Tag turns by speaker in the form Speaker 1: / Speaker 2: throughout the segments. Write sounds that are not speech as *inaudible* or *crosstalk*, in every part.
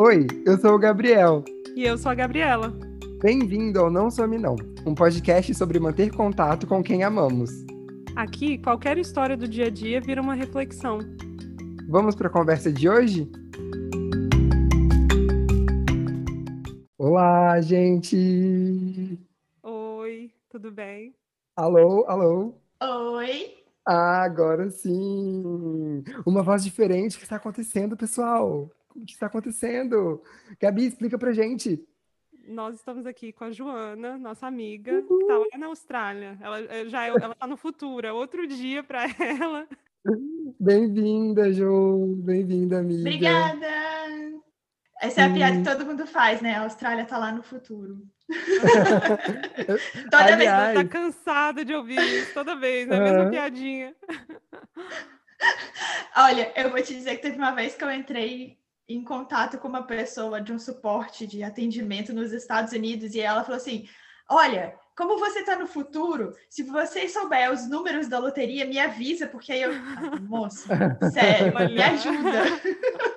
Speaker 1: Oi, eu sou o Gabriel.
Speaker 2: E eu sou a Gabriela.
Speaker 1: Bem-vindo ao Não Some Não, um podcast sobre manter contato com quem amamos.
Speaker 2: Aqui, qualquer história do dia a dia vira uma reflexão.
Speaker 1: Vamos para a conversa de hoje? Olá, gente!
Speaker 2: Oi, tudo bem?
Speaker 1: Alô, alô?
Speaker 3: Oi!
Speaker 1: Ah, agora sim! Uma voz diferente. O que está acontecendo, pessoal? O que está acontecendo? Gabi, explica pra gente.
Speaker 2: Nós estamos aqui com a Joana, nossa amiga, que está lá na Austrália. Ela eh, já é, ela está no futuro, é outro dia para *laughs* ela.
Speaker 1: Bem-vinda, Jo. Bem-vinda, amiga.
Speaker 3: Obrigada! Essa é a piada que todo mundo faz, né? A Austrália tá lá no futuro. *laughs*
Speaker 2: toda Aliás... vez tá cansada de ouvir isso, toda vez, é a mesma piadinha.
Speaker 3: Olha, eu vou te dizer que teve uma vez que eu entrei em contato com uma pessoa de um suporte de atendimento nos Estados Unidos e ela falou assim: Olha, como você está no futuro, se você souber os números da loteria, me avisa, porque aí eu. Ah, moço, *laughs* sério, me ajuda.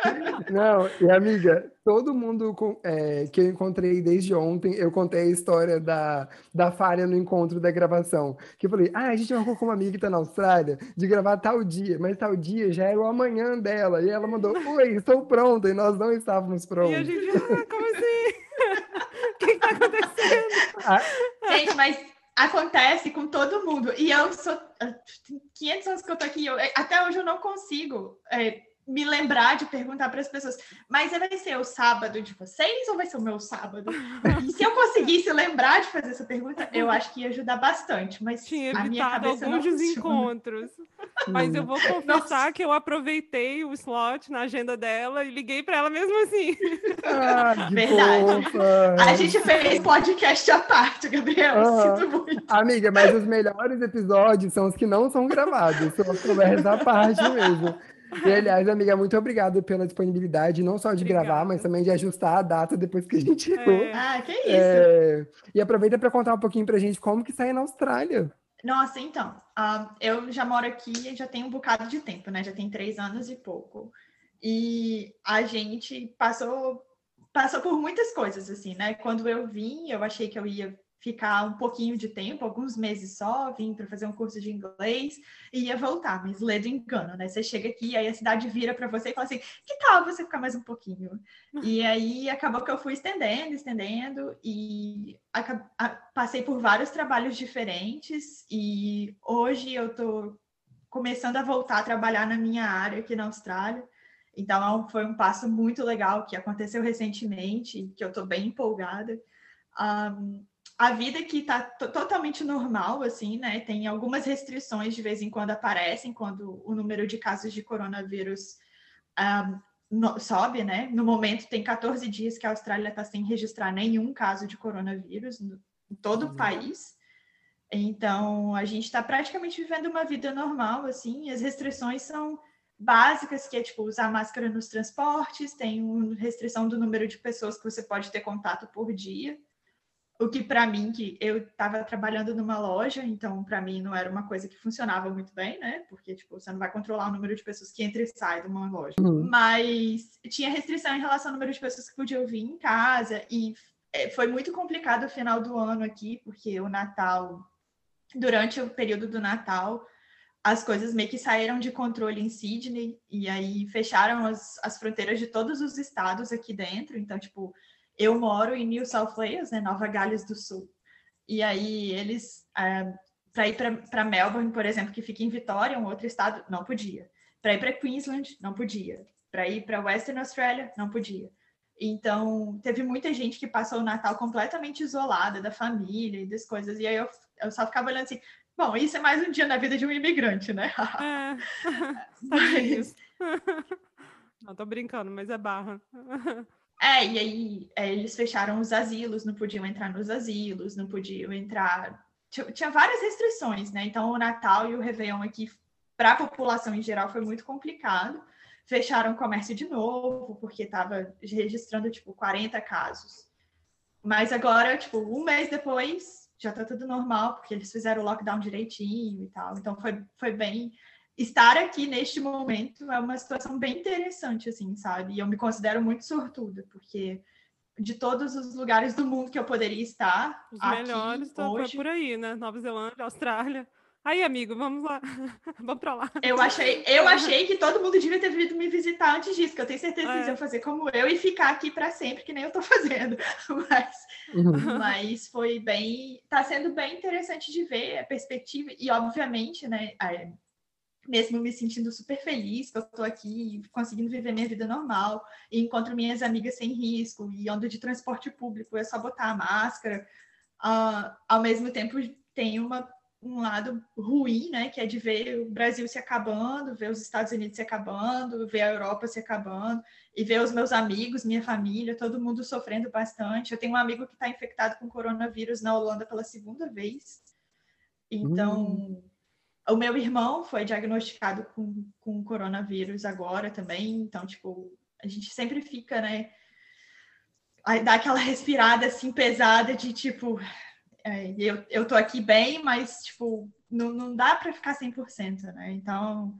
Speaker 3: *laughs*
Speaker 1: Não, e amiga, todo mundo é, que eu encontrei desde ontem, eu contei a história da, da falha no encontro da gravação. Que eu falei, ah, a gente marcou com uma amiga que está na Austrália de gravar tal dia, mas tal dia já era o amanhã dela. E ela mandou, oi, estou pronta, e nós não estávamos prontos. E
Speaker 2: a gente, ah, como assim? *laughs* O que está acontecendo?
Speaker 3: Ah. *laughs* Gente, mas acontece com todo mundo. E eu sou. 500 anos que eu tô aqui, eu, até hoje eu não consigo. É, me lembrar de perguntar para as pessoas, mas vai ser o sábado de vocês ou vai ser o meu sábado? E se eu conseguisse lembrar de fazer essa pergunta, eu acho que ia ajudar bastante, mas
Speaker 2: Tinha a minha cabeça alguns desencontros. Mas eu vou confessar Nossa. que eu aproveitei o slot na agenda dela e liguei para ela mesmo assim.
Speaker 1: Ah,
Speaker 3: Verdade. Fofa. A gente fez podcast à parte, Gabriel. Ah, sinto muito.
Speaker 1: Amiga, mas os melhores episódios são os que não são gravados, são as conversas à parte mesmo. E, *laughs* aliás, amiga, muito obrigado pela disponibilidade, não só de Obrigada. gravar, mas também de ajustar a data depois que a gente chegou.
Speaker 3: É. Ah, que isso! É...
Speaker 1: E aproveita para contar um pouquinho pra gente como que sai na Austrália.
Speaker 3: Nossa, então, uh, eu já moro aqui já tem um bocado de tempo, né? Já tem três anos e pouco. E a gente passou passou por muitas coisas, assim, né? Quando eu vim, eu achei que eu ia ficar um pouquinho de tempo, alguns meses só, vim para fazer um curso de inglês e ia voltar, mas lê do engano, né? Você chega aqui, aí a cidade vira para você e fala assim: que tal você ficar mais um pouquinho? *laughs* E aí acabou que eu fui estendendo, estendendo, e passei por vários trabalhos diferentes, e hoje eu estou começando a voltar a trabalhar na minha área aqui na Austrália. Então, foi um passo muito legal que aconteceu recentemente, que eu estou bem empolgada. Um, a vida que está totalmente normal, assim, né? Tem algumas restrições de vez em quando aparecem, quando o número de casos de coronavírus um, no, sobe, né? No momento, tem 14 dias que a Austrália está sem registrar nenhum caso de coronavírus no, em todo uhum. o país. Então, a gente está praticamente vivendo uma vida normal, assim, as restrições são básicas, que é, tipo, usar máscara nos transportes, tem uma restrição do número de pessoas que você pode ter contato por dia, o que para mim que eu estava trabalhando numa loja, então para mim não era uma coisa que funcionava muito bem, né? Porque tipo, você não vai controlar o número de pessoas que entra e sai de uma loja. Uhum. Mas tinha restrição em relação ao número de pessoas que podiam vir em casa e é, foi muito complicado o final do ano aqui, porque o Natal durante o período do Natal as coisas meio que saíram de controle em Sydney e aí fecharam as, as fronteiras de todos os estados aqui dentro. Então, tipo, eu moro em New South Wales, né, Nova Gales do Sul. E aí eles, é, para ir para Melbourne, por exemplo, que fica em Vitória, um outro estado, não podia. Para ir para Queensland, não podia. Para ir para Western Australia, não podia. Então, teve muita gente que passou o Natal completamente isolada da família e das coisas. E aí eu, eu só ficava olhando assim, bom, isso é mais um dia na vida de um imigrante, né? *laughs*
Speaker 2: é. *laughs* mas... *laughs* Não, tô brincando, mas é barra.
Speaker 3: É, e aí é, eles fecharam os asilos, não podiam entrar nos asilos, não podiam entrar. Tinha, várias restrições, né? Então o Natal e o Réveillon aqui, para a população em geral, foi muito complicado. Fecharam o comércio de novo, porque estava registrando, tipo, 40 casos. Mas agora, tipo, um mês depois, já está tudo normal, porque eles fizeram o lockdown direitinho e tal. Então foi, foi bem estar aqui neste momento é uma situação bem interessante, assim, sabe? E eu me considero muito sortuda, porque de todos os lugares do mundo que eu poderia estar.
Speaker 2: Os
Speaker 3: aqui,
Speaker 2: melhores estão
Speaker 3: hoje,
Speaker 2: por aí, né? Nova Zelândia, Austrália. Aí, amigo, vamos lá. *laughs* vamos pra lá.
Speaker 3: Eu achei, eu achei que todo mundo devia ter vindo me visitar antes disso, que eu tenho certeza que eles
Speaker 2: É.
Speaker 3: iam fazer como eu e ficar aqui para sempre, que nem eu tô *laughs* fazendo. Mas,
Speaker 1: Uhum.
Speaker 3: mas foi bem, tá sendo bem interessante de ver a perspectiva e obviamente, né, é, mesmo me sentindo super feliz que eu tô aqui conseguindo viver minha vida normal e encontro minhas amigas sem risco e ando de transporte público, é só botar a máscara. Ah, ao mesmo tempo tem uma um lado ruim, né, que é de ver o Brasil se acabando, ver os Estados Unidos se acabando, ver a Europa se acabando e ver os meus amigos, minha família, todo mundo sofrendo bastante. Eu tenho um amigo que está infectado com coronavírus na Holanda pela segunda vez. Então, o meu irmão foi diagnosticado com, com coronavírus agora também. Então, tipo, a gente sempre fica, né, dá aquela respirada assim pesada de tipo, é, eu, eu tô aqui bem, mas, tipo, não, não dá para ficar 100%, né? Então,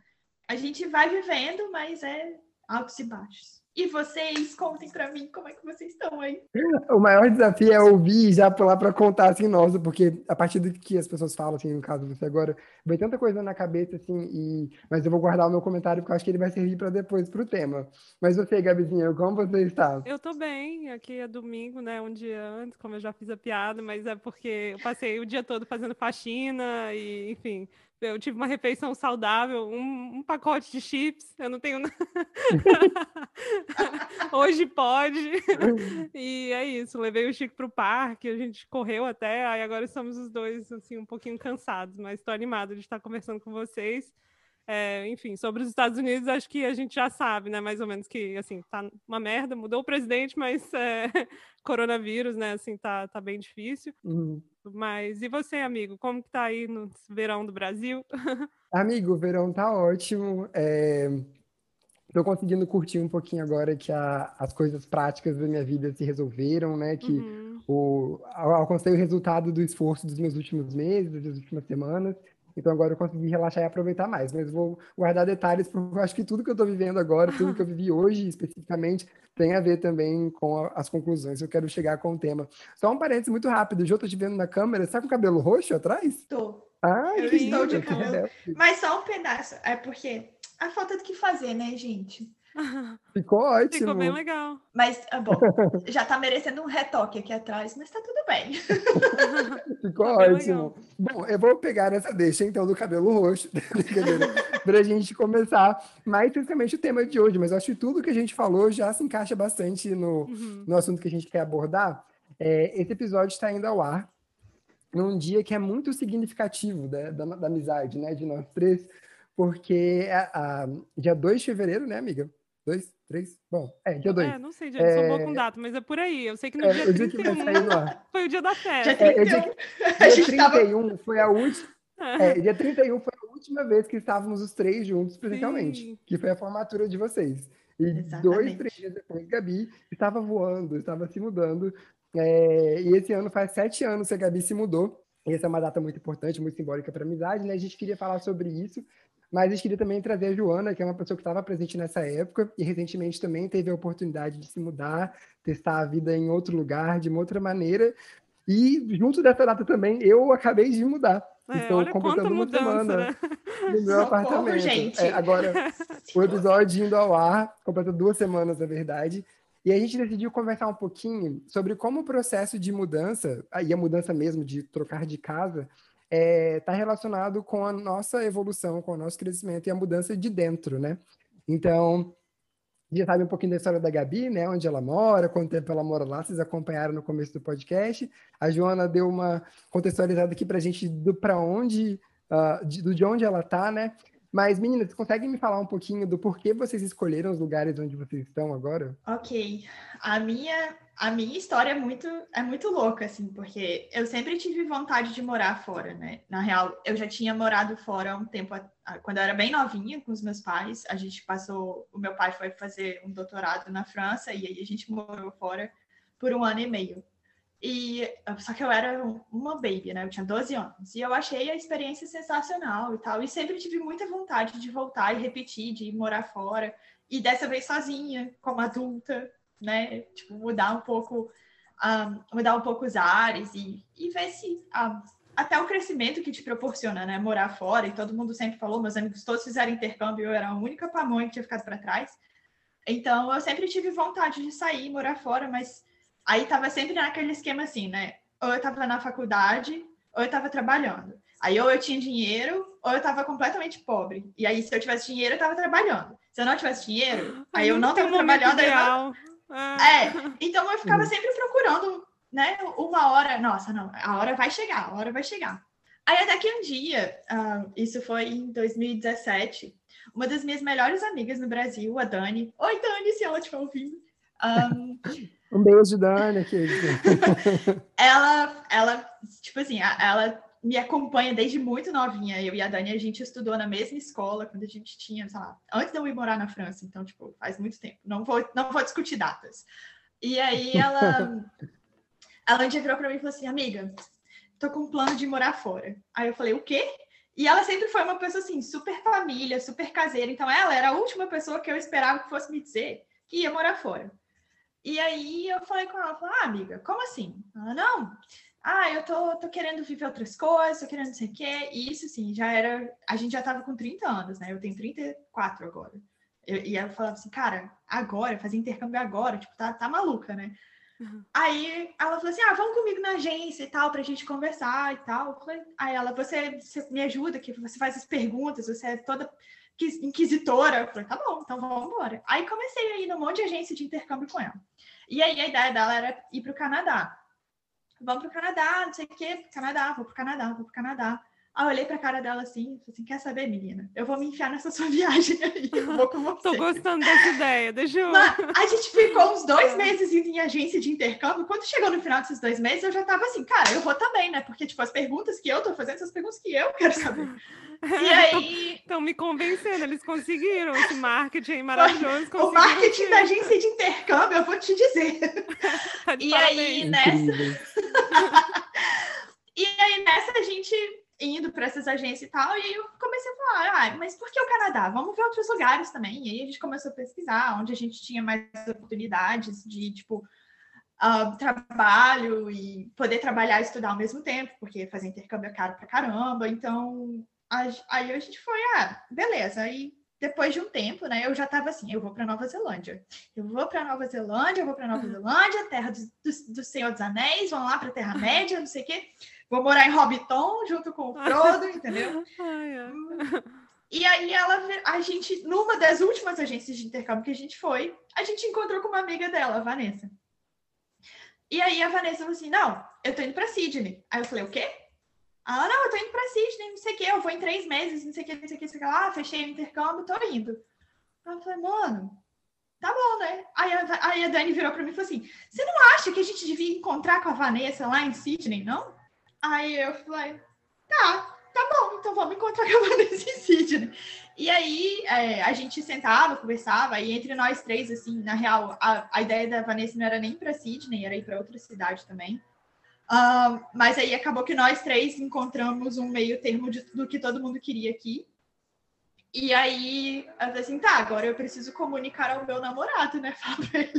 Speaker 3: a gente vai vivendo, mas é altos e baixos. E vocês, contem para mim como é que vocês estão aí. *laughs*
Speaker 1: O maior desafio é ouvir e já pular para contar assim, nossa, porque a partir do que as pessoas falam, assim, no caso de você agora, vem tanta coisa na cabeça, assim, e... mas eu vou guardar o meu comentário porque eu acho que ele vai servir para depois para o tema. Mas você, Gabizinha, como você está?
Speaker 2: Eu tô bem, aqui é domingo, né? Um dia antes, como eu já fiz a piada, mas é porque eu passei o dia todo fazendo faxina e, enfim, eu tive uma refeição saudável, um, um pacote de chips, eu não tenho nada. *laughs* Hoje pode. E é isso, levei o Chico pro parque, a gente correu até, aí agora estamos os dois, assim, um pouquinho cansados, mas estou animado de estar conversando com vocês. É, enfim, sobre os Estados Unidos, acho que a gente já sabe, né, mais ou menos que, assim, tá uma merda, mudou o presidente, mas é, *laughs* coronavírus, né, assim, tá, tá bem difícil.
Speaker 1: Uhum.
Speaker 2: Mas e você, amigo, como que tá aí no verão do Brasil? *laughs*
Speaker 1: Amigo, o verão tá ótimo. É... Tô conseguindo curtir um pouquinho agora que a- as coisas práticas da minha vida se resolveram, né? Que
Speaker 2: Uhum.
Speaker 1: o... al- alcancei o resultado do esforço dos meus últimos meses, das últimas semanas. Então agora eu consegui relaxar e aproveitar mais. Mas vou guardar detalhes, porque *laughs* eu acho que tudo que eu tô vivendo agora, tudo que eu vivi hoje especificamente, tem a ver também com a- as conclusões. Eu quero chegar com o tema. Só um parênteses muito rápido. Jô, tô te vendo na câmera. Você tá com o cabelo roxo atrás?
Speaker 3: Tô.
Speaker 1: Ai,
Speaker 3: Eu estou de
Speaker 1: linda, que
Speaker 3: cabelo-. Mas só um pedaço. É porque a falta do que fazer, né, gente? *laughs*
Speaker 1: Ficou ótimo.
Speaker 2: Ficou bem legal.
Speaker 3: Mas, ah, bom, *laughs* já tá merecendo um retoque aqui atrás, mas tá tudo bem. *laughs*
Speaker 1: Ficou
Speaker 2: Tá
Speaker 1: ótimo. Bom, eu vou pegar essa deixa então do cabelo roxo, pra gente começar mais especificamente o tema de hoje, mas acho que tudo que a gente falou já se encaixa bastante no,
Speaker 2: Uhum.
Speaker 1: no assunto que a gente quer abordar. É, esse episódio está indo ao ar num dia que é muito significativo da, da, da amizade, né, de nós três, porque é, a, dia 2 de fevereiro, né, amiga? 2, 3? Bom, é, dia 2.
Speaker 2: É, não sei, gente, sou boa com data, mas é por aí. Eu sei que no
Speaker 1: É,
Speaker 2: dia
Speaker 1: o dia que vai
Speaker 2: 31
Speaker 1: sair no ar. *laughs*
Speaker 2: foi o dia da
Speaker 3: Já
Speaker 2: festa.
Speaker 1: É, eu
Speaker 3: 31.
Speaker 1: dia,
Speaker 3: A
Speaker 1: dia
Speaker 3: gente tava
Speaker 1: 31 foi a última. É, dia 31 foi a última vez que estávamos os três juntos presencialmente,
Speaker 2: Sim.
Speaker 1: que foi a formatura de vocês. E dois,
Speaker 3: Exatamente.
Speaker 1: três dias depois, Gabi estava voando, estava se mudando. É, e esse ano faz sete anos que a Gabi se mudou. E essa é uma data muito importante, muito simbólica para a amizade, né? A gente queria falar sobre isso, mas a gente queria também trazer a Joana, que é uma pessoa que estava presente nessa época e recentemente também teve a oportunidade de se mudar, testar a vida em outro lugar, de uma outra maneira. E junto dessa data também, eu acabei de mudar.
Speaker 2: É,
Speaker 1: Estou completando uma semana
Speaker 2: né?
Speaker 1: no meu
Speaker 3: Socorro,
Speaker 1: apartamento.
Speaker 3: gente.
Speaker 1: É, agora, o episódio indo ao ar, completa duas semanas, na verdade. E a gente decidiu conversar um pouquinho sobre como o processo de mudança, e a mudança mesmo de trocar de casa, está relacionado com a nossa evolução, com o nosso crescimento e a mudança de dentro, né? Então, já sabe um pouquinho da história da Gabi, né? Onde ela mora, quanto tempo ela mora lá, vocês acompanharam no começo do podcast. A Joana deu uma contextualizada aqui para a gente do para onde, ah, de, do de onde ela tá, né? Mas, meninas, vocês conseguem me falar um pouquinho do porquê vocês escolheram os lugares onde vocês estão agora?
Speaker 3: Ok. A minha, a minha história é muito, é muito louca, assim, porque eu sempre tive vontade de morar fora, né? Na real, eu já tinha morado fora há um tempo, quando eu era bem novinha com os meus pais. A gente passou, o meu pai foi fazer um doutorado na França e aí a gente morou fora por um ano e meio. E só que eu era uma baby, né? Eu tinha 12 anos. E eu achei a experiência sensacional e tal. E sempre tive muita vontade de voltar e repetir, de ir morar fora. E dessa vez sozinha, como adulta, né? Tipo, mudar um pouco, um, mudar um pouco os ares e, e ver se um, até o crescimento que te proporciona, né? Morar fora. E todo mundo sempre falou, meus amigos todos fizeram intercâmbio, eu era a única pamonha que tinha ficado para trás. Então, eu sempre tive vontade de sair, morar fora, mas Aí tava sempre naquele esquema assim, né? Ou eu tava na faculdade, ou eu tava trabalhando. Aí ou eu tinha dinheiro, ou eu tava completamente pobre. E aí, se eu tivesse dinheiro, eu tava trabalhando. Se eu não tivesse dinheiro, aí eu não tava trabalhando. Aí eu... Ah. É, então eu ficava sempre procurando, né? Uma hora, nossa, não, a hora vai chegar, a hora vai chegar. Aí até que um dia, uh, isso foi em 2017, uma das minhas melhores amigas no Brasil, a Dani. Oi, Dani, se ela estiver ouvindo. Um,
Speaker 1: um beijo, Dani, aqui. *laughs*
Speaker 3: ela, ela, tipo assim, ela me acompanha desde muito novinha. Eu e a Dani, a gente estudou na mesma escola quando a gente tinha, sei lá, antes de eu ir morar na França. Então, tipo, faz muito tempo. Não vou, não vou discutir datas. E aí ela, *laughs* ela um dia virou para mim e falou assim, amiga, tô com um plano de morar fora. Aí eu falei, o quê? E ela sempre foi uma pessoa assim, super família, super caseira. Então ela era a última pessoa que eu esperava que fosse me dizer que ia morar fora. E aí eu falei com ela, falei, ah, amiga, como assim? Ela, não, ah, eu tô, tô querendo viver outras coisas, tô querendo não sei o quê. E isso, assim, já era. A gente já tava com 30 anos, né? Eu tenho 34 agora. Eu, e ela falava assim, cara, agora, fazer intercâmbio agora, tipo, tá, tá maluca, né? Uhum. Aí ela falou assim: ah, vamos comigo na agência e tal, pra gente conversar e tal. Aí ela, você, você me ajuda, que você faz as perguntas, você é toda inquisitora. Eu falei, tá bom, então vamos embora. Aí comecei a ir num monte de agência de intercâmbio com ela. E aí a ideia dela era ir para o Canadá. Vamos para o Canadá, não sei o quê, Canadá, vou para o Canadá, vou para o Canadá. Aí eu olhei pra cara dela assim, falei assim, quer saber, menina? Eu vou me enfiar nessa *laughs* sua viagem aí, eu vou com você.
Speaker 2: Tô gostando dessa ideia, deixa eu...
Speaker 3: Mas a gente ficou uns dois *laughs* meses indo em agência de intercâmbio, quando chegou no final desses dois meses, eu já tava assim, cara, eu vou também, né? Porque, tipo, as perguntas que eu tô fazendo são as perguntas que eu quero saber. E *laughs* aí...
Speaker 2: Estão me convencendo, eles conseguiram esse marketing maravilhoso.
Speaker 3: O marketing da agência de intercâmbio, eu vou te dizer.
Speaker 2: Tá e aí,
Speaker 3: nessa... e aí, nessa, a gente indo para essas agências e tal, e aí eu comecei a falar, ah, mas por que o Canadá? Vamos ver outros lugares também. E aí a gente começou a pesquisar onde a gente tinha mais oportunidades de, tipo, uh, trabalho e poder trabalhar e estudar ao mesmo tempo, porque fazer intercâmbio é caro pra caramba. Então, aí a gente foi, ah, beleza. Aí depois de um tempo, né, eu já estava assim, eu vou para Nova Zelândia. Eu vou para Nova Zelândia, eu vou para Nova uhum. Zelândia, terra do, do, do Senhor dos Anéis, vão lá para Terra-média, não sei o quê. Vou morar em Hobbiton junto com o Frodo, *laughs* entendeu? E aí ela, a gente, numa das últimas agências de intercâmbio que a gente foi, a gente encontrou com uma amiga dela, a Vanessa. E aí a Vanessa falou assim: não, eu tô indo para Sydney. Aí eu falei, o quê? Ah, não, eu tô indo pra Sydney, não sei o quê, eu vou em três meses, não sei o quê, não sei o quê, não sei o quê lá, fechei o intercâmbio, tô indo. Aí eu falei, mano, tá bom, né? Aí a, aí a Dani virou pra mim e falou assim: você não acha que a gente devia encontrar com a Vanessa lá em Sydney, não? Aí eu falei, tá, tá bom, então vamos encontrar com a Vanessa em Sydney. E aí é, a gente sentava, conversava, e entre nós três, assim, na real, a, a ideia da Vanessa não era nem para Sydney, era ir para outra cidade também. Uh, mas aí acabou que nós três encontramos um meio termo de, do que todo mundo queria aqui. E aí, eu assim, tá, agora eu preciso comunicar ao meu namorado, né? *laughs* Fala pra ele.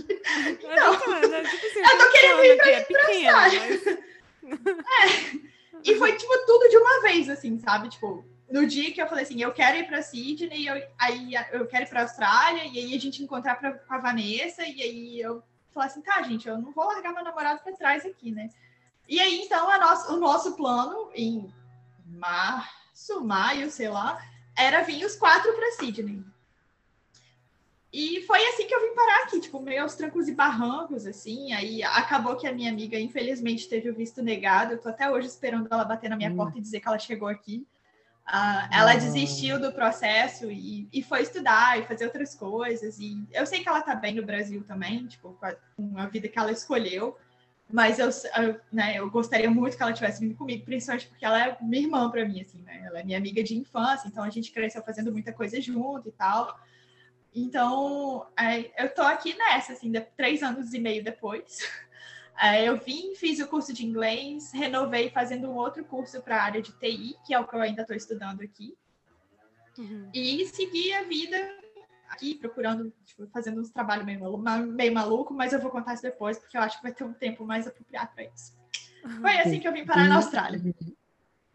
Speaker 3: Então, é, tipo assim, eu tô querendo ir pra, é pequeno, mas... é. E foi, tipo, tudo de uma vez, assim, sabe? Tipo, no dia que eu falei assim, eu quero ir para Sydney, eu, aí eu quero ir para Austrália, e aí a gente encontrar pra, com a Vanessa, e aí eu falei assim, tá, gente, eu não vou largar meu namorado para trás aqui, né? E aí, então, nosso, o nosso plano em março, maio, sei lá, era vir os quatro para Sydney. E foi assim que eu vim parar aqui, tipo, meio aos trancos e barrancos, assim. Aí acabou que a minha amiga, infelizmente, teve o visto negado. Eu tô até hoje esperando ela bater na minha hum. porta e dizer que ela chegou aqui. Uh, ela desistiu do processo e, e, foi estudar e fazer outras coisas. E eu sei que ela tá bem no Brasil também, tipo, com a vida que ela escolheu. Mas eu, eu, né, eu gostaria muito que ela tivesse vindo comigo, principalmente porque ela é minha irmã para mim, assim, né? Ela é minha amiga de infância, então a gente cresceu fazendo muita coisa junto e tal. Então, é, eu tô aqui nessa, assim, de, três anos e meio depois. *laughs* É, eu vim, fiz o curso de inglês, renovei fazendo um outro curso para a área de TI, que é o que eu ainda estou estudando aqui. Uhum. E segui a vida aqui, procurando, tipo, fazendo uns trabalhos meio, meio maluco, mas eu vou contar isso depois, porque eu acho que vai ter um tempo mais apropriado para isso. Foi assim que eu vim parar na Austrália.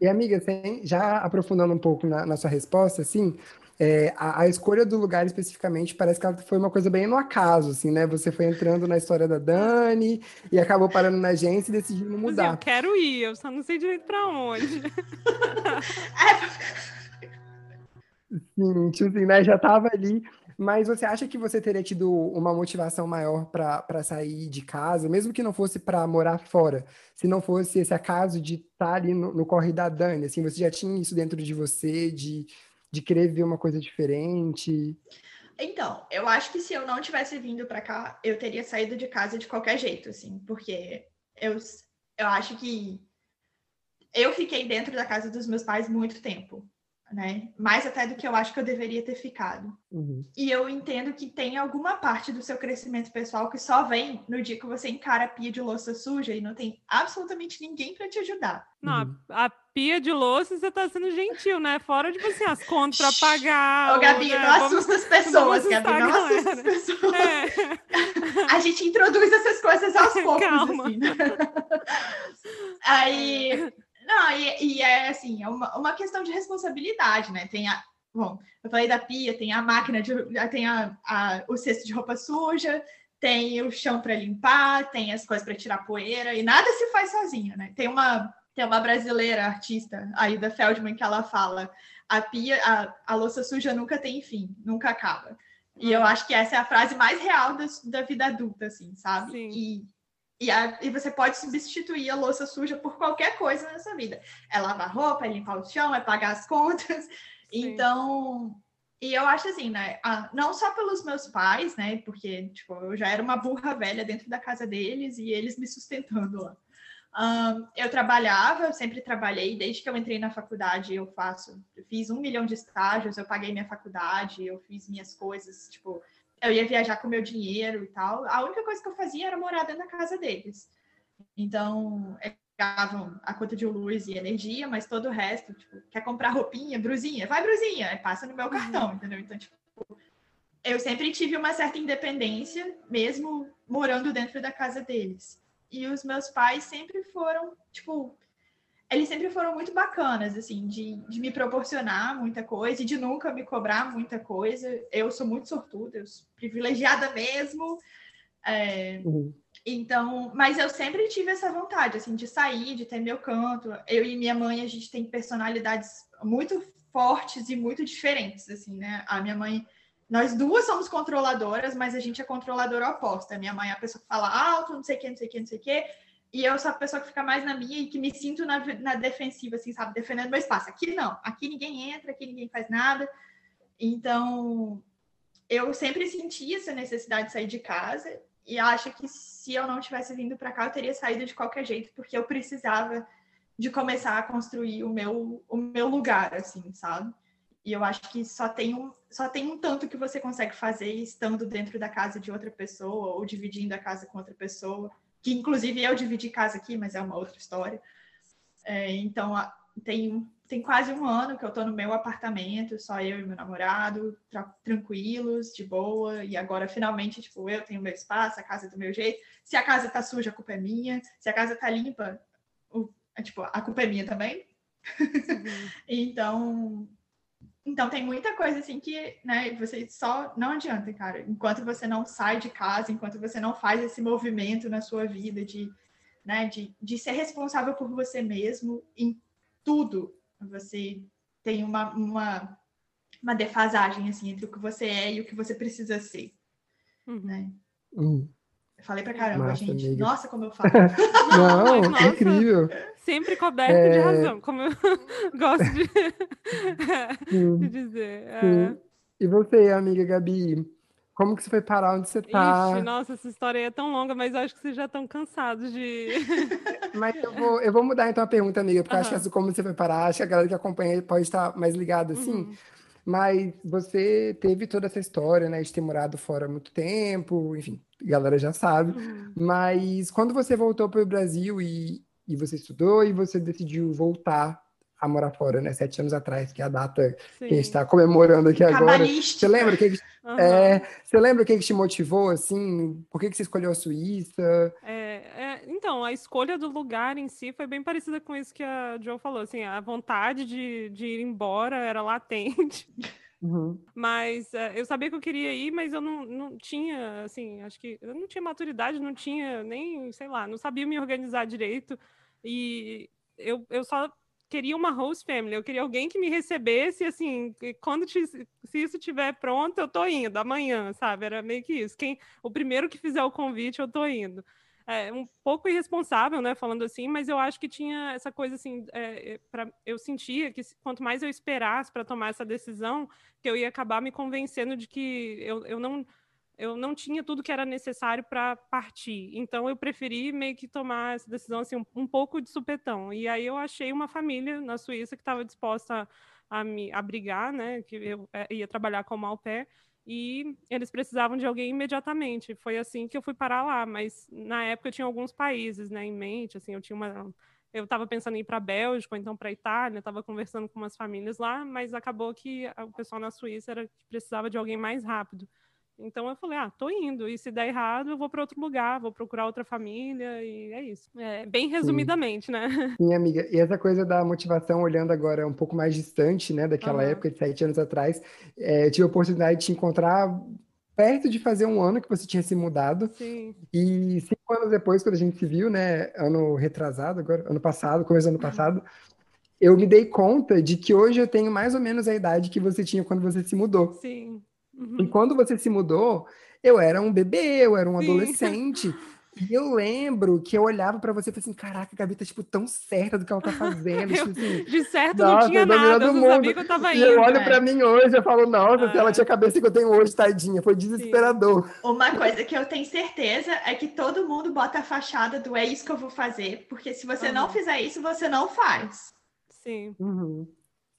Speaker 1: E, amiga, já aprofundando um pouco na, na sua resposta, assim, é, a, a, escolha do lugar especificamente parece que ela foi uma coisa bem no acaso, assim, né? Você foi entrando na história da Dani e acabou parando na agência e decidindo mudar.
Speaker 2: Eu quero ir, eu só não sei direito para onde. *laughs*
Speaker 1: Sim, tipo assim, né? Já estava ali. Mas você acha que você teria tido uma motivação maior para sair de casa, mesmo que não fosse para morar fora, se não fosse esse acaso de estar tá ali no, no corre da Dani, assim, você já tinha isso dentro de você, de, de querer ver uma coisa diferente?
Speaker 3: Então, eu acho que se eu não tivesse vindo para cá, eu teria saído de casa de qualquer jeito, assim, porque eu, eu acho que eu fiquei dentro da casa dos meus pais muito tempo né? Mais até do que eu acho que eu deveria ter ficado. Uhum. E eu entendo que tem alguma parte do seu crescimento pessoal que só vem no dia que você encara a pia de louça suja e não tem absolutamente ninguém para te ajudar.
Speaker 2: Não, uhum. a pia de louça você tá sendo gentil, né? Fora de tipo assim, as contas para pagar.
Speaker 3: Ô, Gabi, né? não assusta as pessoas, Gabi, não assusta as pessoas. É. *laughs* a gente introduz essas coisas aos *laughs* poucos. Calma. Assim, né? *laughs* Aí não, e, e, é assim, é uma, uma questão de responsabilidade, né? Tem a. Bom, eu falei da pia, tem a máquina de. tem a, a o cesto de roupa suja, tem o chão para limpar, tem as coisas para tirar poeira, e nada se faz sozinho, né? Tem uma, tem uma brasileira artista, aí da Feldman, que ela fala: a pia, a, a louça suja nunca tem fim, nunca acaba. E eu acho que essa é a frase mais real da, da vida adulta, assim, sabe? Sim. E e, a, e você pode substituir a louça suja por qualquer coisa nessa vida. É lavar roupa, é limpar o chão, é pagar as *laughs* contas. Sim. Então, e eu acho assim, né? não só pelos meus pais, né? Porque, tipo, eu já era uma burra velha dentro da casa deles e eles me sustentando lá. Um, eu trabalhava, eu sempre trabalhei, desde que eu entrei na faculdade, eu faço, eu fiz um milhão de estágios, eu paguei minha faculdade, eu fiz minhas coisas, tipo, eu ia viajar com meu dinheiro e tal. A única coisa que eu fazia era morar dentro da casa deles. Então, pagavam a conta de luz e energia, mas todo o resto, tipo, quer comprar roupinha, brusinha, vai brusinha, passa no meu uhum. cartão, entendeu? Então, tipo, eu sempre tive uma certa independência, mesmo morando dentro da casa deles. E os meus pais sempre foram, tipo, eles sempre foram muito bacanas, assim, de, de me proporcionar muita coisa e de nunca me cobrar muita coisa. Eu sou muito sortuda, eu sou privilegiada mesmo. É, uhum. Então, mas eu sempre tive essa vontade, assim, de sair, de ter meu canto. Eu e minha mãe, a gente tem personalidades muito fortes e muito diferentes, assim, né? A minha mãe, nós duas somos controladoras, mas a gente é controladora oposta. A minha mãe é a pessoa que fala alto, não sei o que, não sei o que, não sei o que e eu sou a pessoa que fica mais na minha e que me sinto na, na defensiva, assim, sabe? Defendendo meu espaço. Aqui não, aqui ninguém entra, aqui ninguém faz nada. Então, eu sempre senti essa necessidade de sair de casa e acho que se eu não tivesse vindo para cá, eu teria saído de qualquer jeito, porque eu precisava de começar a construir o meu, o meu lugar, assim, sabe? E eu acho que só tem, um, só tem um tanto que você consegue fazer estando dentro da casa de outra pessoa ou dividindo a casa com outra pessoa que inclusive eu dividi casa aqui, mas é uma outra história. É, então, tem, tem quase um ano que eu estou no meu apartamento, só eu e meu namorado, tra tranquilos, de boa, e agora finalmente, tipo, eu tenho meu espaço, a casa é do meu jeito. Se a casa tá suja, a culpa é minha. Se a casa tá limpa, o, é, tipo, a culpa é minha também. Uhum. *laughs* então, então tem muita coisa assim que, né, você só não adianta, cara. Enquanto você não sai de casa, enquanto você não faz esse movimento na sua vida de, né, de, de ser responsável por você mesmo em tudo, você tem uma, uma, uma defasagem assim entre o que você é e o que você precisa ser, uhum. né? Uhum. Eu falei pra caramba, Massa, gente. Amiga. Nossa, como eu *laughs* falo.
Speaker 1: Não, Nossa, incrível.
Speaker 2: Sempre coberto é... de razão, como eu *laughs* gosto de, de dizer. É...
Speaker 1: E você, amiga Gabi? Como que você foi parar onde você tá?
Speaker 2: Ixi, nossa, essa história é tão longa, mas eu acho que vocês já estão cansados de. *laughs*
Speaker 1: mas eu vou, eu vou mudar então a pergunta, amiga, porque uhum. acho que assim, como você foi parar, acho que a galera que acompanha pode estar mais ligada assim. Uhum. Mas você teve toda essa história, né, de ter morado fora há muito tempo, enfim, a galera já sabe.
Speaker 2: Uhum.
Speaker 1: Mas quando você voltou para o Brasil e, e você estudou e você decidiu voltar a morar fora, né? Sete anos atrás, que é a data que a gente
Speaker 2: Sim.
Speaker 1: está comemorando aqui agora. Você lembra o que,
Speaker 2: Aham.
Speaker 1: é, você lembra o que, que te motivou, assim? Por que, que você escolheu a Suíça?
Speaker 2: É, é, então, a escolha do lugar em si foi bem parecida com isso que a Jo falou. Assim, a vontade de, de ir embora era latente.
Speaker 1: Uhum.
Speaker 2: Mas é, eu sabia que eu queria ir, mas eu não, não tinha, assim, acho que eu não tinha maturidade, não tinha nem, sei lá, não sabia me organizar direito. E eu, eu só queria uma host family, eu queria alguém que me recebesse, assim, quando ti- se isso estiver pronto, eu tô indo, amanhã, sabe? Era meio que isso. Quem, o primeiro que fizer o convite, eu tô indo. É um pouco irresponsável, né, falando assim, mas eu acho que tinha essa coisa assim, é, é, pra, eu sentia que quanto mais eu esperasse para tomar essa decisão, que eu ia acabar me convencendo de que eu, eu não eu não tinha tudo que era necessário para partir. Então eu preferi meio que tomar essa decisão assim um, um pouco de supetão. E aí eu achei uma família na Suíça que estava disposta a, me abrigar, né, que eu é, ia trabalhar como au pair e eles precisavam de alguém imediatamente. Foi assim que eu fui parar lá, mas na época eu tinha alguns países, né, em mente, assim, eu tinha uma eu estava pensando em ir para a Bélgica, ou então para a Itália, estava conversando com umas famílias lá, mas acabou que o pessoal na Suíça era que precisava de alguém mais rápido. Então eu falei, ah, tô indo, e se der errado, eu vou para outro lugar, vou procurar outra família, e é isso. É, bem resumidamente, né? *laughs*
Speaker 1: Sim, amiga. E essa coisa da motivação, olhando agora um pouco mais distante, né, daquela
Speaker 2: Aham.
Speaker 1: época de sete anos atrás, é, eu tive a oportunidade de te encontrar perto de fazer um ano que você tinha se mudado.
Speaker 2: Sim.
Speaker 1: E cinco anos depois, quando a gente se viu, né, ano retrasado, agora, ano passado, começo do ano passado, eu me dei conta de que hoje eu tenho mais ou menos a idade que você tinha quando você se mudou.
Speaker 2: Sim. Uhum.
Speaker 1: E quando você se mudou, eu era um bebê, eu era um
Speaker 2: Sim.
Speaker 1: adolescente. E eu lembro que eu olhava pra você e falei assim: caraca, a Gabi tá, tipo, tão certa do que ela tá fazendo. *laughs*
Speaker 2: Eu-
Speaker 1: tipo assim,
Speaker 2: De certo não tinha nada, eu
Speaker 1: o
Speaker 2: só
Speaker 1: mundo.
Speaker 2: sabia que eu tava
Speaker 1: E eu
Speaker 2: indo.
Speaker 1: olho
Speaker 3: né?
Speaker 1: pra mim hoje e falo, nossa, se ela
Speaker 2: Ah.
Speaker 1: tinha a cabeça que eu tenho hoje, tadinha. Foi desesperador.
Speaker 3: Uma coisa que eu tenho certeza é que todo mundo bota a fachada do é isso que eu vou fazer, porque se você não fizer isso, você não faz.
Speaker 2: Sim.
Speaker 1: Uhum.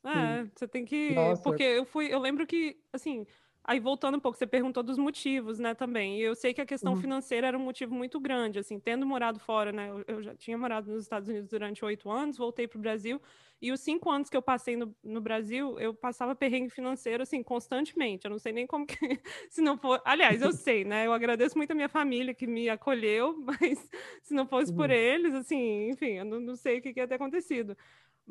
Speaker 2: É, você tem que.
Speaker 1: Nossa.
Speaker 2: Porque eu fui, eu lembro que, assim, aí voltando um pouco, você perguntou dos motivos, né, também. E eu sei que a questão
Speaker 1: Uhum.
Speaker 2: financeira era um motivo muito grande, assim, tendo morado fora, né? Eu, já tinha morado nos Estados Unidos durante oito anos, voltei para o Brasil, e os cinco anos que eu passei no, no Brasil, eu passava perrengue financeiro, assim, constantemente. Eu não sei nem como que. *laughs* Se não for. Aliás, eu sei, né? Eu agradeço muito a minha família que me acolheu, *laughs* mas se não fosse por
Speaker 1: Uhum.
Speaker 2: eles, assim, enfim, eu não, não sei o que, que ia ter acontecido.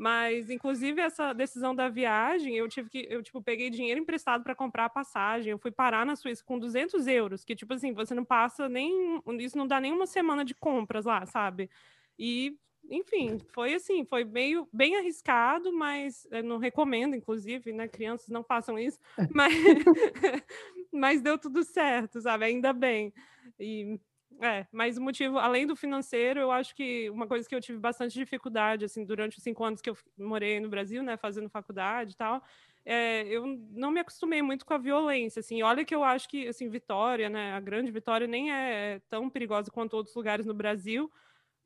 Speaker 2: Mas, inclusive, essa decisão da viagem, eu tive que, eu, tipo, peguei dinheiro emprestado para comprar a passagem. Eu fui parar na Suíça com 200 euros, que, tipo assim, você não passa nem. Isso não dá nem uma semana de compras lá, sabe? E, enfim, foi assim, foi meio bem arriscado, mas eu não recomendo, inclusive, né? Crianças não façam isso, mas, *laughs* *laughs* mas deu tudo certo, sabe? Ainda bem. E é, mas o motivo, além do financeiro, eu acho que uma coisa que eu tive bastante dificuldade, assim, durante os cinco anos que eu morei no Brasil, né, fazendo faculdade e tal, é, eu não me acostumei muito com a violência, assim, olha que eu acho que, assim, Vitória, né, a grande Vitória nem é tão perigosa quanto outros lugares no Brasil,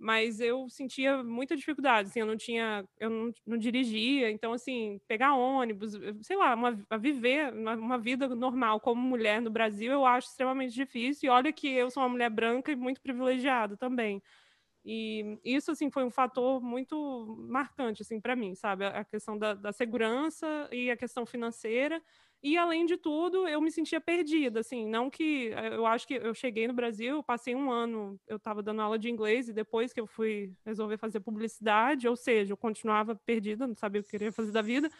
Speaker 2: mas eu sentia muita dificuldade, assim, eu não tinha, eu não, não dirigia, então, assim, pegar ônibus, eu- sei lá, uma, viver uma, uma vida normal como mulher no Brasil, eu acho extremamente difícil, e olha que eu sou uma mulher branca e muito privilegiada também. E isso, assim, foi um fator muito marcante, assim, para mim, sabe? A a questão da, da segurança e a questão financeira, e, além de tudo, eu me sentia perdida, assim, não que... eh, Eu acho que eu cheguei no Brasil, passei um ano, eu estava dando aula de inglês, e depois que eu fui resolver fazer publicidade, ou seja, eu continuava perdida, não sabia o que queria fazer da vida,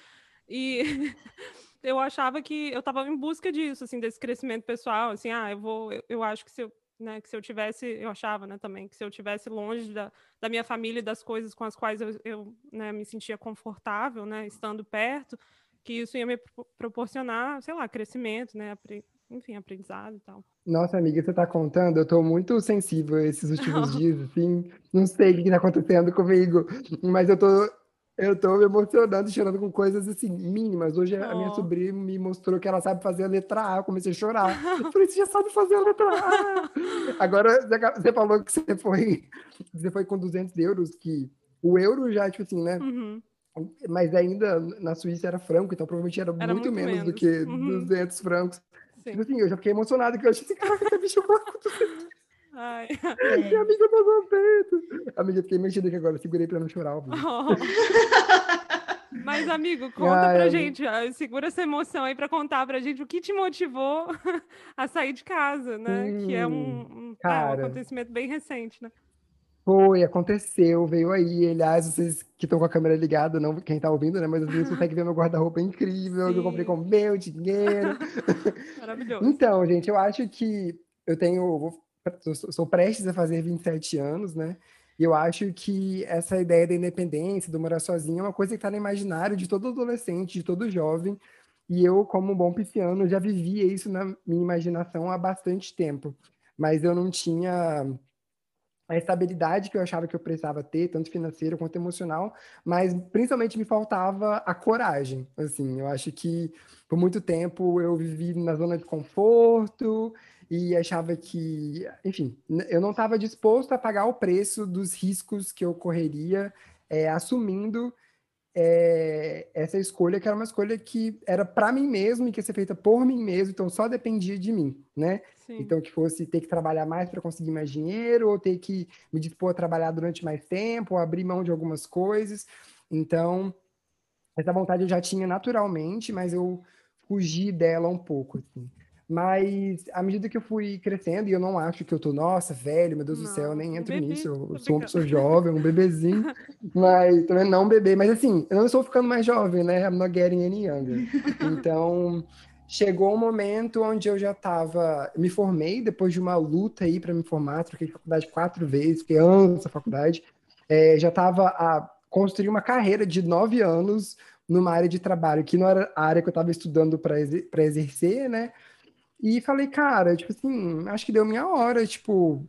Speaker 2: e *laughs* eu achava que eu estava em busca disso, assim, desse crescimento pessoal, assim, ah, eu vou... Eu, eu acho que se eu, né, que se eu tivesse... Eu achava, né, também, que se eu tivesse longe da, da minha família e das coisas com as quais eu, eu né, me sentia confortável, né, estando perto, que isso ia me pro- proporcionar, sei lá, crescimento, né, enfim, aprendizado e tal.
Speaker 1: Nossa, amiga, você tá contando? Eu tô muito sensível esses últimos
Speaker 2: Não. *laughs*
Speaker 1: dias, assim. Não sei o que tá acontecendo comigo, mas eu tô, eu tô me emocionando, chorando com coisas, assim, mínimas. Hoje a minha
Speaker 2: Oh.
Speaker 1: sobrinha me mostrou que ela sabe fazer a letra A. Eu comecei a chorar. Eu *laughs* falei, você já sabe fazer a letra A. Agora, você falou que você foi, você foi com 200 euros, que o euro já, tipo assim, né?
Speaker 2: Uhum.
Speaker 1: Mas ainda na Suíça era franco, então provavelmente era, era muito, muito, menos, menos. do que uhum. 200 francos. Tipo assim, eu já fiquei emocionado, que eu achei assim, caraca, esse bicho branco. Ai. É. Minha amiga tá contente. Amiga, eu fiquei mexida aqui agora, segurei pra não chorar, óbvio. Oh. *laughs*
Speaker 2: Mas, amigo, *laughs* conta Ai, pra gente, segura essa emoção aí pra contar pra gente o que te motivou *laughs* a sair de casa, né? Hum, que é um, um, cara, é um acontecimento bem recente, né?
Speaker 1: Foi, aconteceu, veio aí. Aliás, vocês que estão com a câmera ligada, não quem tá ouvindo, né? Mas vocês *laughs* conseguem ver meu guarda-roupa incrível, Sim. que eu comprei com meu dinheiro. *laughs* Maravilhoso. Então, gente, eu acho que eu tenho. Sou, sou prestes a fazer 27 anos, né? E eu acho que essa ideia da independência, do morar sozinho, é uma coisa que está no imaginário de todo adolescente, de todo jovem. E eu, como um bom pisciano, já vivia isso na minha imaginação há bastante tempo. Mas eu não tinha a estabilidade que eu achava que eu precisava ter, tanto financeira quanto emocional, mas principalmente me faltava a coragem. Assim, eu acho que por muito tempo eu vivi na zona de conforto e achava que, enfim, eu não estava disposto a pagar o preço dos riscos que eu correria, é, assumindo é, essa escolha, que era uma escolha que era para mim mesmo e que ia ser feita por mim mesmo, então só dependia de mim, né? Sim. Então, que fosse ter que trabalhar mais para conseguir mais dinheiro, ou ter que me dispor a trabalhar durante mais tempo, ou abrir mão de algumas coisas. Então, essa vontade eu já tinha naturalmente, mas eu fugi dela um pouco, assim. Mas à medida que eu fui crescendo, e eu não acho que eu tô, nossa, velho, meu Deus não, do céu, eu nem entro nisso. Eu sou uma pessoa jovem, um bebezinho, *laughs* mas também não um bebê. Mas assim, eu não estou ficando mais jovem, né? I'm not getting any younger. Então, chegou um momento onde eu já estava. Me formei depois de uma luta aí para me formar, troquei de faculdade quatro vezes, fiquei anos na faculdade. É, já estava a construir uma carreira de nove anos numa área de trabalho que não era a área que eu estava estudando para exercer, né? E falei, cara, tipo assim, acho que deu minha hora, tipo,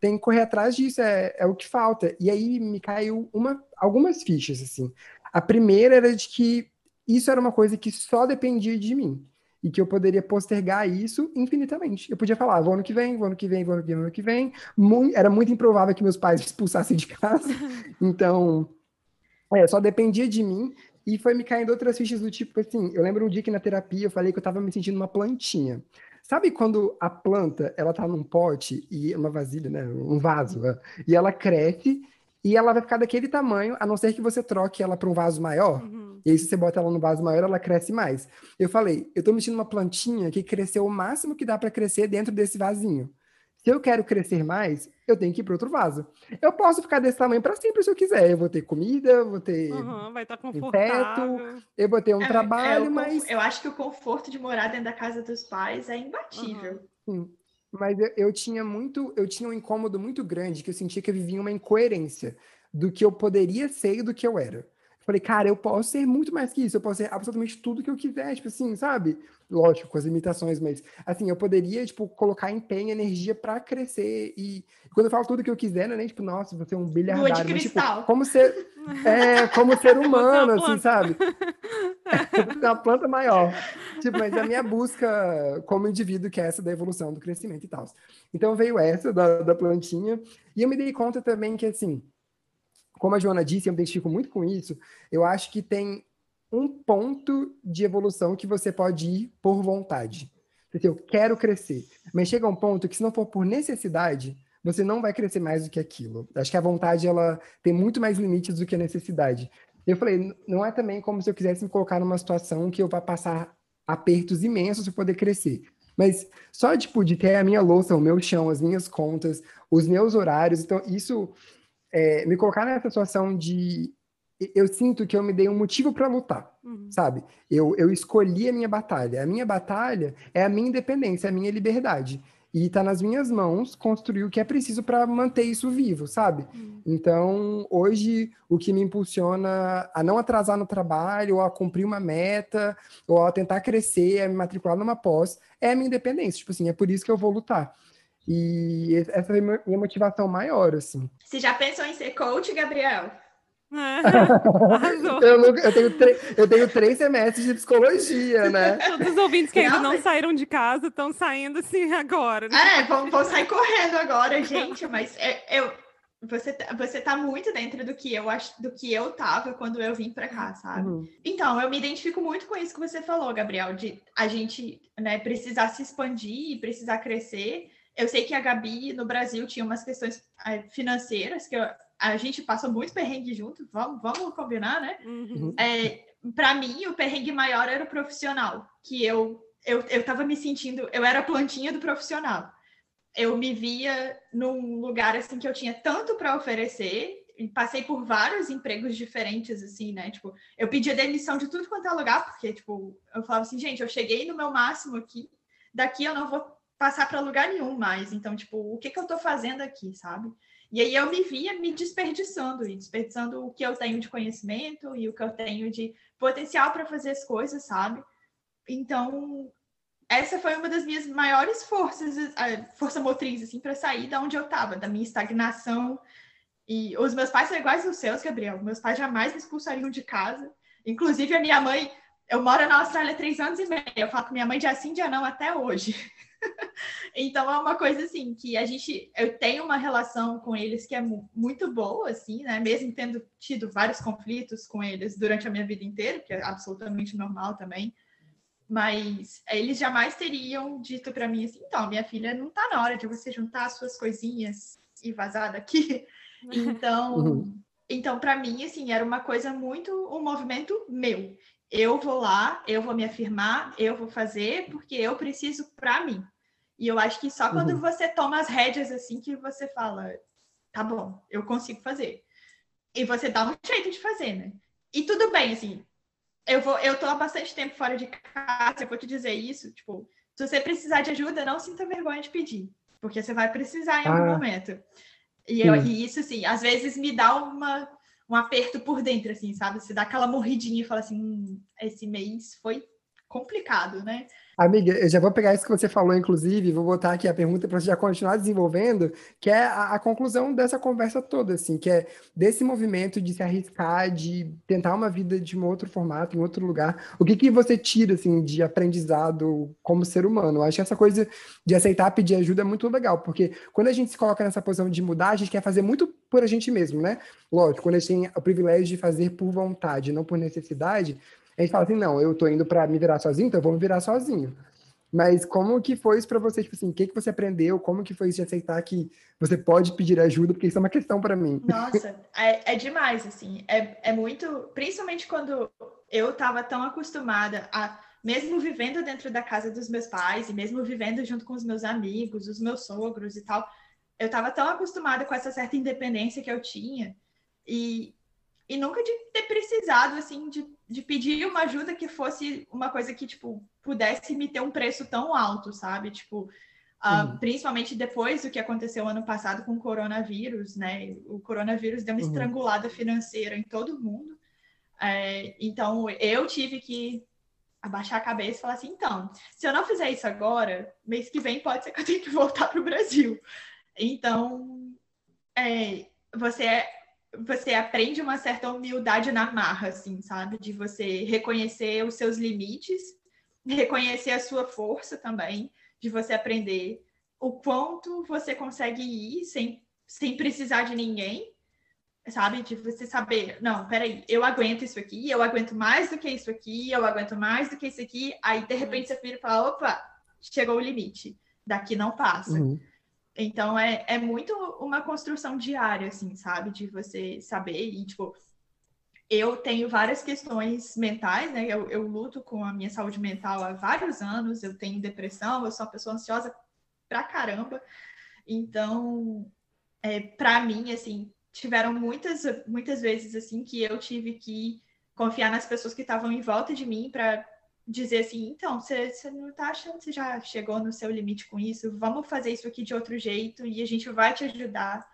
Speaker 1: tem que correr atrás disso, é, é o que falta. E aí me caiu uma, algumas fichas, assim. A primeira era de que isso era uma coisa que só dependia de mim. E que eu poderia postergar isso infinitamente. Eu podia falar, vou ano que vem, vou ano que vem, vou ano que vem, vou ano que vem. Era muito improvável que meus pais *laughs* me expulsassem de casa. *laughs* Então, é, só dependia de mim. E foi me caindo outras fichas do tipo assim, eu lembro um dia que na terapia eu falei que eu tava me sentindo uma plantinha. Sabe quando a planta, ela tá num pote e uma vasilha, né, um vaso, né? e ela cresce e ela vai ficar daquele tamanho, a não ser que você troque ela para um vaso maior. Uhum. E aí, se você bota ela no vaso maior, ela cresce mais. Eu falei, eu tô mexendo uma plantinha que cresceu o máximo que dá para crescer dentro desse vasinho. Se eu quero crescer mais, eu tenho que ir para outro vaso. Eu posso ficar desse tamanho para sempre se eu quiser. Eu vou ter comida, eu vou ter
Speaker 2: uhum, vai estar tá confortável.
Speaker 1: teto, eu vou ter um é, trabalho, é, mas
Speaker 3: eu acho que o conforto de morar dentro da casa dos pais é imbatível.
Speaker 1: Uhum. Mas eu, eu, tinha muito, eu tinha um incômodo muito grande que eu sentia que eu vivia uma incoerência do que eu poderia ser e do que eu era. Falei, cara, eu posso ser muito mais que isso, eu posso ser absolutamente tudo que eu quiser, tipo assim, sabe? Lógico, com as limitações, mas assim, eu poderia, tipo, colocar empenho, energia para crescer. E, quando eu falo tudo que eu quiser, não é nem tipo, nossa, você é um bilhardário, mas tipo, como ser, *laughs* é, como ser humano, assim, sabe? *laughs* *laughs* Uma planta maior. Tipo, mas a minha busca como indivíduo, que é essa da evolução, do crescimento e tal. Então veio essa da, da plantinha, e eu me dei conta também que, assim, como a Joana disse, eu me identifico muito com isso, eu acho que tem um ponto de evolução que você pode ir por vontade. Eu quero crescer. Mas chega um ponto que, se não for por necessidade, você não vai crescer mais do que aquilo. Acho que a vontade ela tem muito mais limites do que a necessidade. Eu falei, não é também como se eu quisesse me colocar numa situação que eu vá passar apertos imensos para poder crescer. Mas só tipo, de ter a minha louça, o meu chão, as minhas contas, os meus horários, então isso é, me colocar nessa situação de eu sinto que eu me dei um motivo para lutar, uhum. sabe? Eu, eu escolhi a minha batalha. A minha batalha é a minha independência, é a minha liberdade. E está nas minhas mãos construir o que é preciso para manter isso vivo, sabe? Uhum. Então, hoje, o que me impulsiona a não atrasar no trabalho, ou a cumprir uma meta, ou a tentar crescer, a me matricular numa pós, é a minha independência. Tipo assim, é por isso que eu vou lutar. E essa é a minha motivação maior, assim.
Speaker 3: Você já pensou em ser coach, Gabriel?
Speaker 2: É, *laughs*
Speaker 1: eu, eu, tenho eu tenho três semestres de psicologia, né?
Speaker 2: Todos os ouvintes que ainda não saíram de casa estão saindo assim agora.
Speaker 3: Né? É, vão, vão sair correndo agora, gente, mas é, eu, você, tá, você tá muito dentro do que eu acho, do que eu tava quando eu vim para cá, sabe? Uhum. Então, eu me identifico muito com isso que você falou, Gabriel, de a gente, né, precisar se expandir, precisar crescer. Eu sei que a Gabi no Brasil tinha umas questões eh, financeiras que eu, a gente passou muito perrengue junto, vamos, vamos combinar, né? Uhum. É, para mim, o perrengue maior era o profissional, que eu eu, eu tava me sentindo, eu era a plantinha do profissional eu me via num lugar assim que eu tinha tanto para oferecer e passei por vários empregos diferentes assim, né? Tipo, eu pedia demissão de tudo quanto é lugar porque tipo, eu falava assim, gente, eu cheguei no meu máximo aqui, daqui eu não vou passar para lugar nenhum mais. Então, tipo, o que que eu tô fazendo aqui, sabe? E aí eu me via me desperdiçando e desperdiçando o que eu tenho de conhecimento e o que eu tenho de potencial para fazer as coisas, sabe? Então, essa foi uma das minhas maiores forças, força motriz, assim, para sair da onde eu estava, da minha estagnação. E os meus pais são iguais aos seus, Gabriel. Meus pais jamais me expulsariam de casa. Inclusive, a minha mãe, eu moro na Austrália há três anos e meio. Eu falo com minha mãe de assim, dia não, até hoje. *laughs* então, é uma coisa assim, que a gente, eu tenho uma relação com eles que é muito boa, assim, né? Mesmo tendo tido vários conflitos com eles durante a minha vida inteira, que é absolutamente normal também mas eles jamais teriam dito para mim assim, então, minha filha, não está na hora de você juntar as suas coisinhas e vazar daqui. *laughs* Então, uhum. então para mim, assim, era uma coisa muito um movimento meu. Eu vou lá, eu vou me afirmar, eu vou fazer, porque eu preciso para mim. E eu acho que só quando uhum. você toma as rédeas assim que você fala, tá bom, eu consigo fazer. E você dá um jeito de fazer, né? E tudo bem, assim, eu vou, eu tô há bastante tempo fora de casa, eu vou te dizer isso, tipo, se você precisar de ajuda, não sinta vergonha de pedir, porque você vai precisar em algum ah, momento. E, eu, e, isso, assim, às vezes me dá uma, um aperto por dentro, assim, sabe? Você dá aquela morridinha e fala assim, hum, esse mês foi complicado, né?
Speaker 1: Amiga, eu já vou pegar isso que você falou, inclusive, vou botar aqui a pergunta para você já continuar desenvolvendo, que é a, a, conclusão dessa conversa toda, assim, que é desse movimento de se arriscar, de tentar uma vida de um outro formato, em outro lugar. O que que você tira, assim, de aprendizado como ser humano? Eu acho que essa coisa de aceitar pedir ajuda é muito legal, porque quando a gente se coloca nessa posição de mudar, a gente quer fazer muito por a gente mesmo, né? Lógico, quando a gente tem o privilégio de fazer por vontade, não por necessidade, a gente fala assim, não, eu tô indo para me virar sozinho, então eu vou me virar sozinho. Mas como que foi isso para você? Tipo assim, o que, que você aprendeu? Como que foi isso de aceitar que você pode pedir ajuda? Porque isso é uma questão para mim.
Speaker 3: Nossa, é, é demais, assim. É, é muito... Principalmente quando eu estava tão acostumada a... Mesmo vivendo dentro da casa dos meus pais e mesmo vivendo junto com os meus amigos, os meus sogros e tal, eu estava tão acostumada com essa certa independência que eu tinha e, e nunca de ter precisado, assim, de de pedir uma ajuda que fosse uma coisa que, tipo, pudesse me ter um preço tão alto, sabe? Tipo, uh, principalmente depois do que aconteceu ano passado com o coronavírus, né? O coronavírus deu uma uhum. estrangulada financeira em todo mundo. É, então, eu tive que abaixar a cabeça e falar assim, então, se eu não fizer isso agora, mês que vem pode ser que eu tenha que *laughs* voltar para o Brasil. Então, é, você é você aprende uma certa humildade na marra, assim, sabe? De você reconhecer os seus limites, reconhecer a sua força também, de você aprender o quanto você consegue ir sem, sem precisar de ninguém, sabe? De você saber, não, peraí, eu aguento isso aqui, eu aguento mais do que isso aqui, eu aguento mais do que isso aqui, aí de repente você vira e fala, opa, chegou o limite, daqui não passa. Uhum. Então é, é muito uma construção diária, assim, sabe? De você saber e, tipo, eu tenho várias questões mentais, né? Eu, eu luto com a minha saúde mental há vários anos, eu tenho depressão, eu sou uma pessoa ansiosa pra caramba. Então, é, para mim, assim, tiveram muitas, muitas vezes, assim, que eu tive que confiar nas pessoas que estavam em volta de mim para dizer assim, então, você, não está achando que você já chegou no seu limite com isso? Vamos fazer isso aqui de outro jeito e a gente vai te ajudar.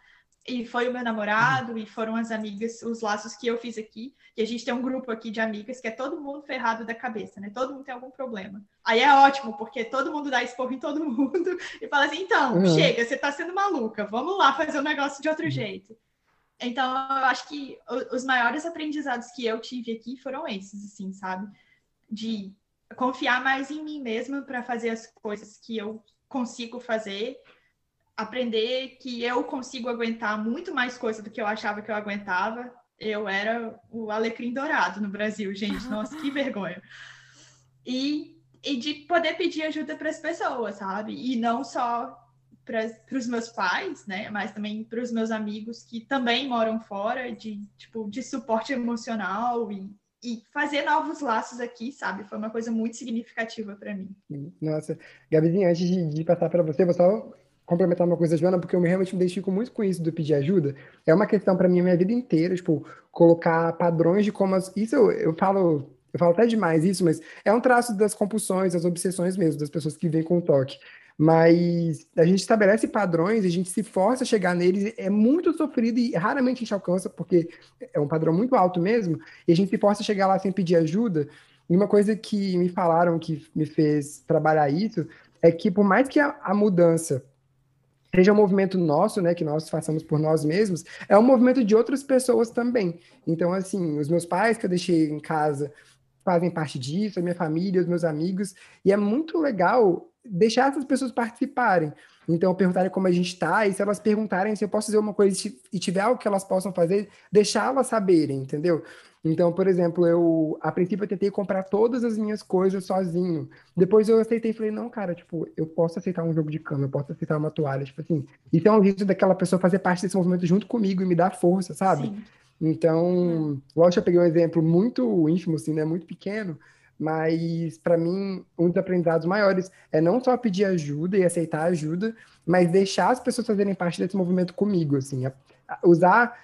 Speaker 3: E foi o meu namorado, e foram as amigas, os laços que eu fiz aqui. E a gente tem um grupo aqui de amigas que é todo mundo ferrado da cabeça, né? Todo mundo tem algum problema. Aí é ótimo, porque todo mundo dá esporro em todo *laughs* mundo e fala assim: então, uhum. chega, você está sendo maluca, vamos lá fazer o um negócio de outro jeito. Então, eu acho que os maiores aprendizados que eu tive aqui foram esses, assim, sabe? De confiar mais em mim mesma para fazer as coisas que eu consigo fazer, aprender que eu consigo aguentar muito mais coisa do que eu achava que eu aguentava. Eu era o alecrim dourado no Brasil, gente. *laughs* Nossa, que vergonha. E, e de poder pedir ajuda para as pessoas, sabe? E não só para os meus pais, né? Mas também para os meus amigos que também moram fora, de tipo de suporte emocional e, e fazer novos laços aqui, sabe? Foi uma coisa muito significativa para mim.
Speaker 1: Nossa, Gabizinha, antes de, de passar para você, vou só complementar uma coisa, Joana, porque eu realmente me identifico muito com isso do pedir ajuda. É uma questão para mim a minha vida inteira, tipo, colocar padrões de como as... isso eu, eu falo, eu falo até demais isso, mas é um traço das compulsões, das obsessões mesmo, das pessoas que vêm com o toque. Mas a gente estabelece padrões, a gente se força a chegar neles, é muito sofrido e raramente a gente alcança, porque é um padrão muito alto mesmo, e a gente se força a chegar lá sem pedir ajuda. E uma coisa que me falaram que me fez trabalhar isso é que por mais que a, a mudança seja um movimento nosso, né, que nós façamos por nós mesmos, é um movimento de outras pessoas também. Então, assim, os meus pais que eu deixei em casa fazem parte disso, a minha família, os meus amigos, e é muito legal deixar essas pessoas participarem. Então, perguntarem como a gente está, e se elas perguntarem se eu posso fazer uma coisa e tiver algo que elas possam fazer, deixá-las saberem, entendeu? Então, por exemplo, eu, a princípio, eu tentei comprar todas as minhas coisas sozinho. Depois eu aceitei e falei, não, cara, tipo, eu posso aceitar um jogo de cama, eu posso aceitar uma toalha, tipo assim. Isso é um jeito daquela pessoa fazer parte desse movimento junto comigo e me dar força, sabe? Sim. Então, lógico, eu peguei um exemplo muito íntimo, assim, né? Muito pequeno, mas para mim, um dos aprendizados maiores é não só pedir ajuda e aceitar ajuda, mas deixar as pessoas fazerem parte desse movimento comigo, assim, usar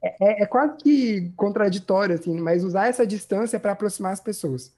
Speaker 1: é, é, é quase que contraditório, assim, mas usar essa distância para aproximar as pessoas.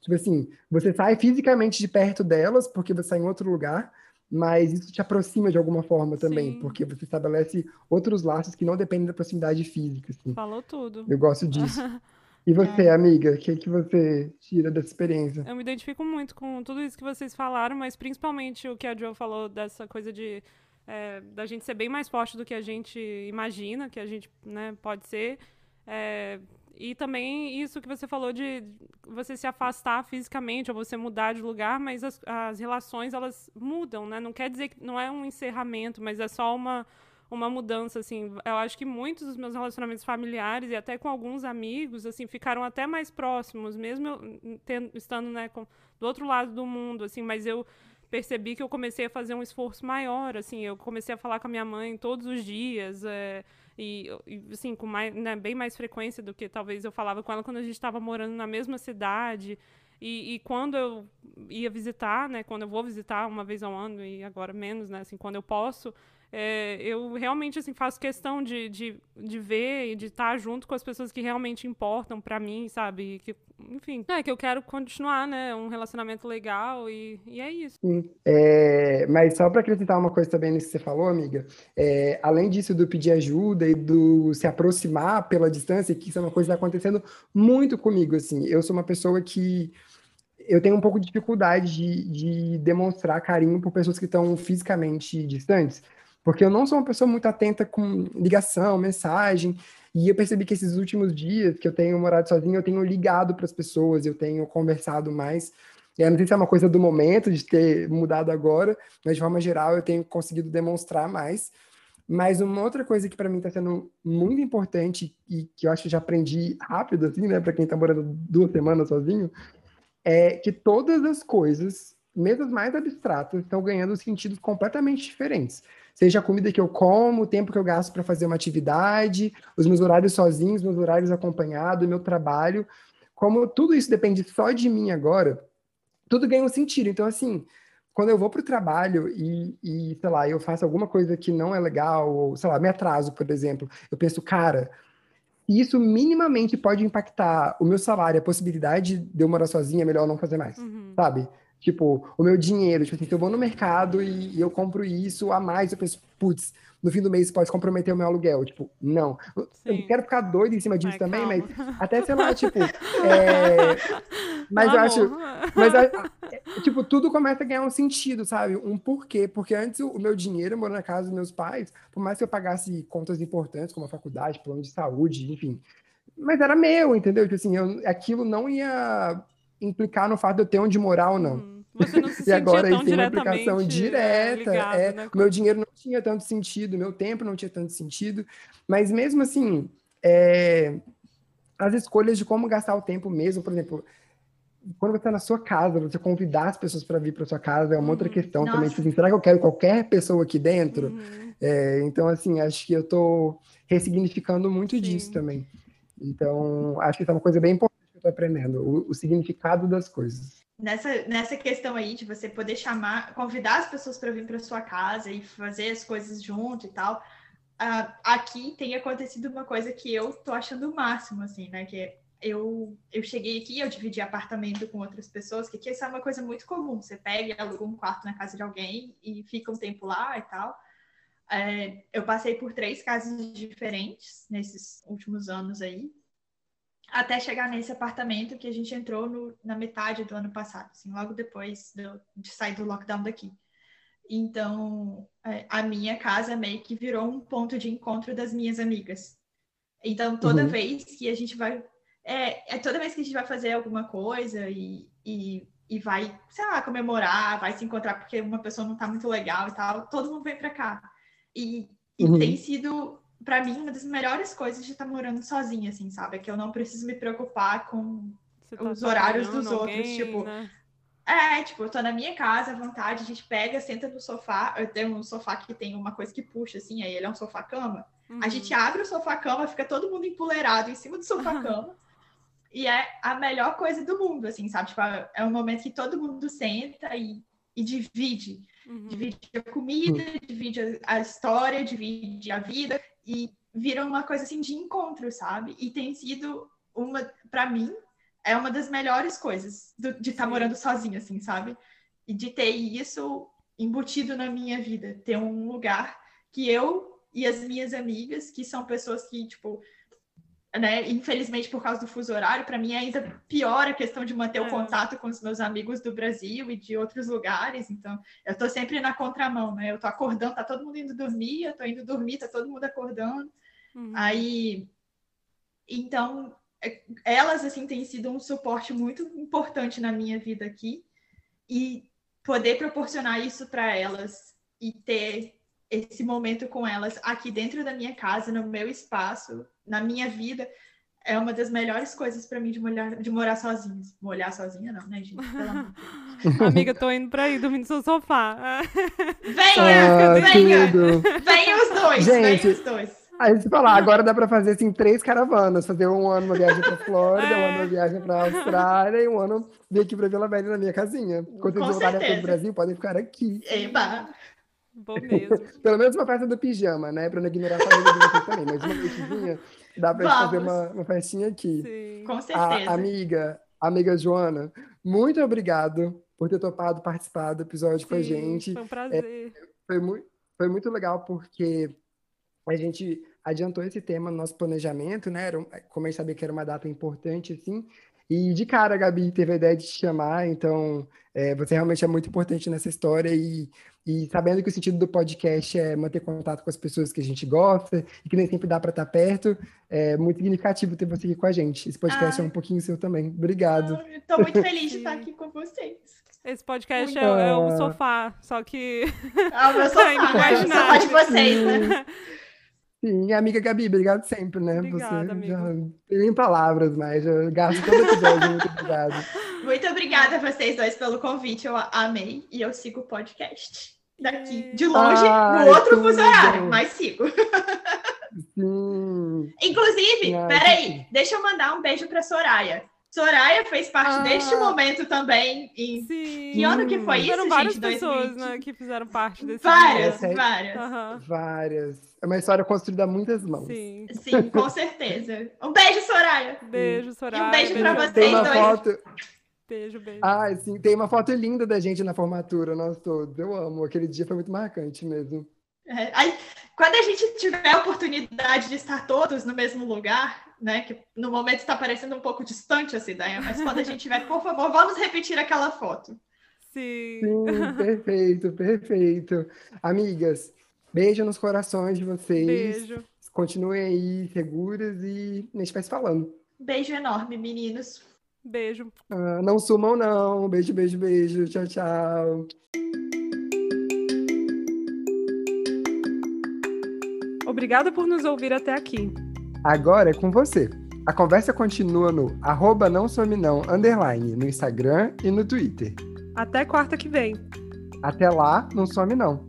Speaker 1: Tipo assim, você sai fisicamente de perto delas porque você está em outro lugar, mas isso te aproxima de alguma forma também, Sim. porque você estabelece outros laços que não dependem da proximidade física. Assim.
Speaker 2: Falou tudo.
Speaker 1: Eu gosto disso. *laughs* E você, é. amiga, o que, que você tira dessa experiência?
Speaker 2: Eu me identifico muito com tudo isso que vocês falaram, mas principalmente o que a Jo falou dessa coisa de é, da gente ser bem mais forte do que a gente imagina, que a gente né, pode ser. É, e também isso que você falou de você se afastar fisicamente ou você mudar de lugar, mas as, as relações elas mudam, né? Não quer dizer que não é um encerramento, mas é só uma uma mudança, assim. Eu acho que muitos dos meus relacionamentos familiares e até com alguns amigos, assim, ficaram até mais próximos, mesmo eu tendo, estando, né, com, do outro lado do mundo, assim, mas eu percebi que eu comecei a fazer um esforço maior, assim, eu comecei a falar com a minha mãe todos os dias, é, e, e, assim, com mais, né, bem mais frequência do que talvez eu falava com ela quando a gente estava morando na mesma cidade, e, e, quando eu ia visitar, né, quando eu vou visitar uma vez ao ano, e agora menos, né, assim, quando eu posso, é, eu realmente assim faço questão de, de, de ver e de estar junto com as pessoas que realmente importam para mim, sabe? Que, enfim, é que eu quero continuar, né? Um relacionamento legal e, e é isso.
Speaker 1: Sim. É, mas só para acrescentar uma coisa também nisso que você falou, amiga, é, além disso do pedir ajuda e do se aproximar pela distância, que isso é uma coisa que está acontecendo muito comigo, assim. Eu sou uma pessoa que eu tenho um pouco de dificuldade de, de demonstrar carinho por pessoas que estão fisicamente distantes. Porque eu não sou uma pessoa muito atenta com ligação, mensagem, e eu percebi que esses últimos dias que eu tenho morado sozinho, eu tenho ligado para as pessoas, eu tenho conversado mais. Eu não sei se é uma coisa do momento, de ter mudado agora, mas de forma geral eu tenho conseguido demonstrar mais. Mas uma outra coisa que para mim está sendo muito importante e que eu acho que já aprendi rápido, assim, né, para quem está morando duas semanas sozinho, é que todas as coisas, mesmo as mais abstratas, estão ganhando sentidos completamente diferentes. Seja a comida que eu como, o tempo que eu gasto para fazer uma atividade, os meus horários sozinhos, meus horários acompanhados, meu trabalho. Como tudo isso depende só de mim agora, tudo ganha um sentido. Então, assim, quando eu vou para o trabalho e, e, sei lá, eu faço alguma coisa que não é legal, ou, sei lá, me atraso, por exemplo, eu penso, cara, isso minimamente pode impactar o meu salário, a possibilidade de eu morar sozinha, é melhor não fazer mais, uhum. sabe? Tipo, o meu dinheiro, tipo assim, se eu vou no mercado e, e eu compro isso a mais, eu penso, putz, no fim do mês pode comprometer o meu aluguel. Tipo, não. Sim. Eu não quero ficar doido em cima disso Ai, também, calma. mas até, sei lá, tipo. *laughs* É... Mas não, eu acho. Mas, é, tipo, tudo começa a ganhar um sentido, sabe? Um porquê. Porque antes o meu dinheiro, morando na casa dos meus pais, por mais que eu pagasse contas importantes, como a faculdade, plano de saúde, enfim. Mas era meu, entendeu? Tipo assim, eu, aquilo não ia implicar no fato de eu ter onde morar ou não. Uhum.
Speaker 2: Você não *laughs* se
Speaker 1: e agora
Speaker 2: tão
Speaker 1: isso tem uma aplicação direta.
Speaker 2: Ligado,
Speaker 1: é,
Speaker 2: né?
Speaker 1: Meu dinheiro não tinha tanto sentido, meu tempo não tinha tanto sentido, mas mesmo assim, é, as escolhas de como gastar o tempo mesmo, por exemplo, quando você está na sua casa, você convidar as pessoas para vir para sua casa é uma outra
Speaker 2: Uhum.
Speaker 1: questão também.
Speaker 3: Nossa.
Speaker 1: Tipo assim, será que eu quero qualquer pessoa aqui dentro?
Speaker 2: Uhum.
Speaker 1: É, então, assim, acho que eu estou ressignificando muito
Speaker 2: Sim.
Speaker 1: disso também. Então, acho que isso é uma coisa bem importante que eu estou aprendendo, o, o significado das coisas.
Speaker 3: Nessa, nessa questão aí de você poder chamar, convidar as pessoas para vir para sua casa e fazer as coisas junto e tal, ah, aqui tem acontecido uma coisa que eu tô achando o máximo, assim, né? Que eu, eu cheguei aqui, eu dividi apartamento com outras pessoas, que aqui isso é uma coisa muito comum. Você pega e aluga um quarto na casa de alguém e fica um tempo lá e tal. É, eu passei por três casas diferentes nesses últimos anos aí, até chegar nesse apartamento que a gente entrou no- na metade do ano passado, assim, logo depois do- de sair do lockdown daqui. Então, é, a minha casa meio que virou um ponto de encontro das minhas amigas. Então, toda
Speaker 1: Uhum.
Speaker 3: vez que a gente vai. É, é toda vez que a gente vai fazer alguma coisa e, e, e vai, sei lá, comemorar, vai se encontrar porque uma pessoa não tá muito legal e tal, todo mundo vem pra cá. E, e
Speaker 1: Uhum.
Speaker 3: tem sido, pra mim, uma das melhores coisas de estar morando sozinha, assim, sabe? É que eu não preciso me preocupar com
Speaker 2: tá
Speaker 3: Os horários dos
Speaker 2: atrapalhando
Speaker 3: outros,
Speaker 2: alguém,
Speaker 3: tipo,
Speaker 2: né?
Speaker 3: é, tipo, eu tô na minha casa, à vontade, a gente pega, senta no sofá. Eu tenho um sofá que tem uma coisa que puxa, assim, aí ele é um sofá-cama. A
Speaker 2: Uhum.
Speaker 3: gente abre o sofá-cama, fica todo mundo empoleirado em cima do sofá-cama. *laughs* e é a melhor coisa do mundo, assim, sabe? Tipo, é um momento que todo mundo senta e, e divide.
Speaker 2: Uhum.
Speaker 3: Divide a comida, divide a, a história, divide a vida. E vira uma coisa, assim, de encontro, sabe? E tem sido uma, pra mim, é uma das melhores coisas do- de estar
Speaker 2: Sim.
Speaker 3: morando sozinha, assim, sabe? E de ter isso embutido na minha vida. Ter um lugar que eu e as minhas amigas, que são pessoas que, tipo, né, infelizmente por causa do fuso horário, para mim é ainda pior a questão de manter
Speaker 2: É.
Speaker 3: o contato com os meus amigos do Brasil e de outros lugares. Então, eu tô sempre na contramão, né? Eu tô acordando, tá todo mundo indo dormir, eu tô indo dormir, tá todo mundo acordando.
Speaker 2: Uhum.
Speaker 3: Aí, então, é- elas, assim, têm sido um suporte muito importante na minha vida aqui. E poder proporcionar isso para elas e ter esse momento com elas aqui dentro da minha casa, no meu espaço, na minha vida, é uma das melhores coisas para mim de morar, de morar sozinha. Morar sozinha, não, né, gente? *laughs*
Speaker 2: Amiga, tô indo pra aí dormir no seu sofá. *laughs*
Speaker 3: Venha!
Speaker 1: Ah,
Speaker 3: venha!
Speaker 1: tudo.
Speaker 3: Venha os dois!
Speaker 1: Gente,
Speaker 3: venha os dois!
Speaker 1: Aí você falar, agora dá pra fazer assim três caravanas, fazer um ano uma viagem pra Flórida, um ano uma viagem pra Austrália e um ano vir aqui pra Vila Velha na minha casinha. Quando vocês voltarem do Brasil, podem ficar aqui.
Speaker 3: Eba!
Speaker 2: Vou mesmo. *laughs*
Speaker 1: Pelo menos uma festa do pijama, né? Pra não ignorar a família de vocês também. Mas uma noitezinha, dá pra gente fazer uma, uma festinha aqui.
Speaker 2: Sim.
Speaker 3: Com
Speaker 1: A,
Speaker 3: certeza.
Speaker 1: amiga, amiga Joana, muito obrigado por ter topado participar do episódio com a
Speaker 2: Sim,
Speaker 1: gente.
Speaker 2: Foi um prazer.
Speaker 1: Foi muito, foi muito legal porque a gente adiantou esse tema no nosso planejamento, né? Era um- como a gente sabia que era uma data importante, assim. E de cara a Gabi teve a ideia de te chamar, então é, você realmente é muito importante nessa história e, e sabendo que o sentido do podcast é manter contato com as pessoas que a gente gosta e que nem sempre dá para estar perto, é muito significativo ter você aqui com a gente. Esse podcast é
Speaker 3: Ah.
Speaker 1: um pouquinho seu também. Obrigado.
Speaker 3: Tô muito feliz de *laughs* estar aqui com vocês.
Speaker 2: Esse podcast é, é o sofá, só que.
Speaker 3: Ah, o meu *laughs* sofá, né? O sofá de vocês, né? *laughs*
Speaker 1: Sim, amiga Gabi, obrigado sempre, né?
Speaker 2: Obrigada,
Speaker 1: você já tem nem palavras mais, eu gasto todo episódio, muito obrigado. *laughs*
Speaker 3: Muito obrigada a vocês dois pelo convite, eu amei e eu sigo o podcast daqui, de longe,
Speaker 1: Ai,
Speaker 3: no outro fuso horário, mas sigo. *laughs*
Speaker 1: Sim.
Speaker 3: Inclusive,
Speaker 1: Ai,
Speaker 3: peraí, deixa eu mandar um beijo pra Soraya. Soraya fez parte
Speaker 1: Ah.
Speaker 3: deste momento também. E
Speaker 2: Sim.
Speaker 3: que ano que foi isso,
Speaker 2: Foram
Speaker 3: gente?
Speaker 2: várias pessoas
Speaker 3: 2020?
Speaker 2: né, que fizeram parte desse
Speaker 3: Várias,
Speaker 1: dia.
Speaker 3: várias.
Speaker 2: Aham,
Speaker 1: Várias. É uma história construída a muitas mãos.
Speaker 2: Sim.
Speaker 3: Sim, com certeza. Um beijo, Soraya.
Speaker 2: Beijo, Soraya.
Speaker 3: beijo pra
Speaker 2: a
Speaker 3: vocês
Speaker 1: Tem uma
Speaker 3: dois.
Speaker 1: foto.
Speaker 2: Beijo, beijo.
Speaker 1: Ai, sim, tem uma foto linda da gente na formatura, nós todos. Eu amo. Aquele dia foi muito marcante mesmo.
Speaker 3: É, aí, quando a gente tiver a oportunidade de estar todos no mesmo lugar, né? Que no momento está parecendo um pouco distante essa ideia, mas quando a gente tiver, por favor, vamos repetir aquela foto.
Speaker 2: Sim.
Speaker 1: Sim, perfeito, perfeito. Amigas, beijo nos corações de vocês.
Speaker 2: Beijo.
Speaker 1: Continuem aí seguras e a gente vai se falando.
Speaker 3: Beijo enorme, meninos.
Speaker 2: Beijo.
Speaker 1: Ah, não sumam, não. Beijo, beijo, beijo. Tchau, tchau.
Speaker 2: Obrigada por nos ouvir até aqui.
Speaker 1: Agora é com você. A conversa continua no arroba não some não, underline, no Instagram e no Twitter.
Speaker 2: Até quarta que vem.
Speaker 1: Até lá, não some não.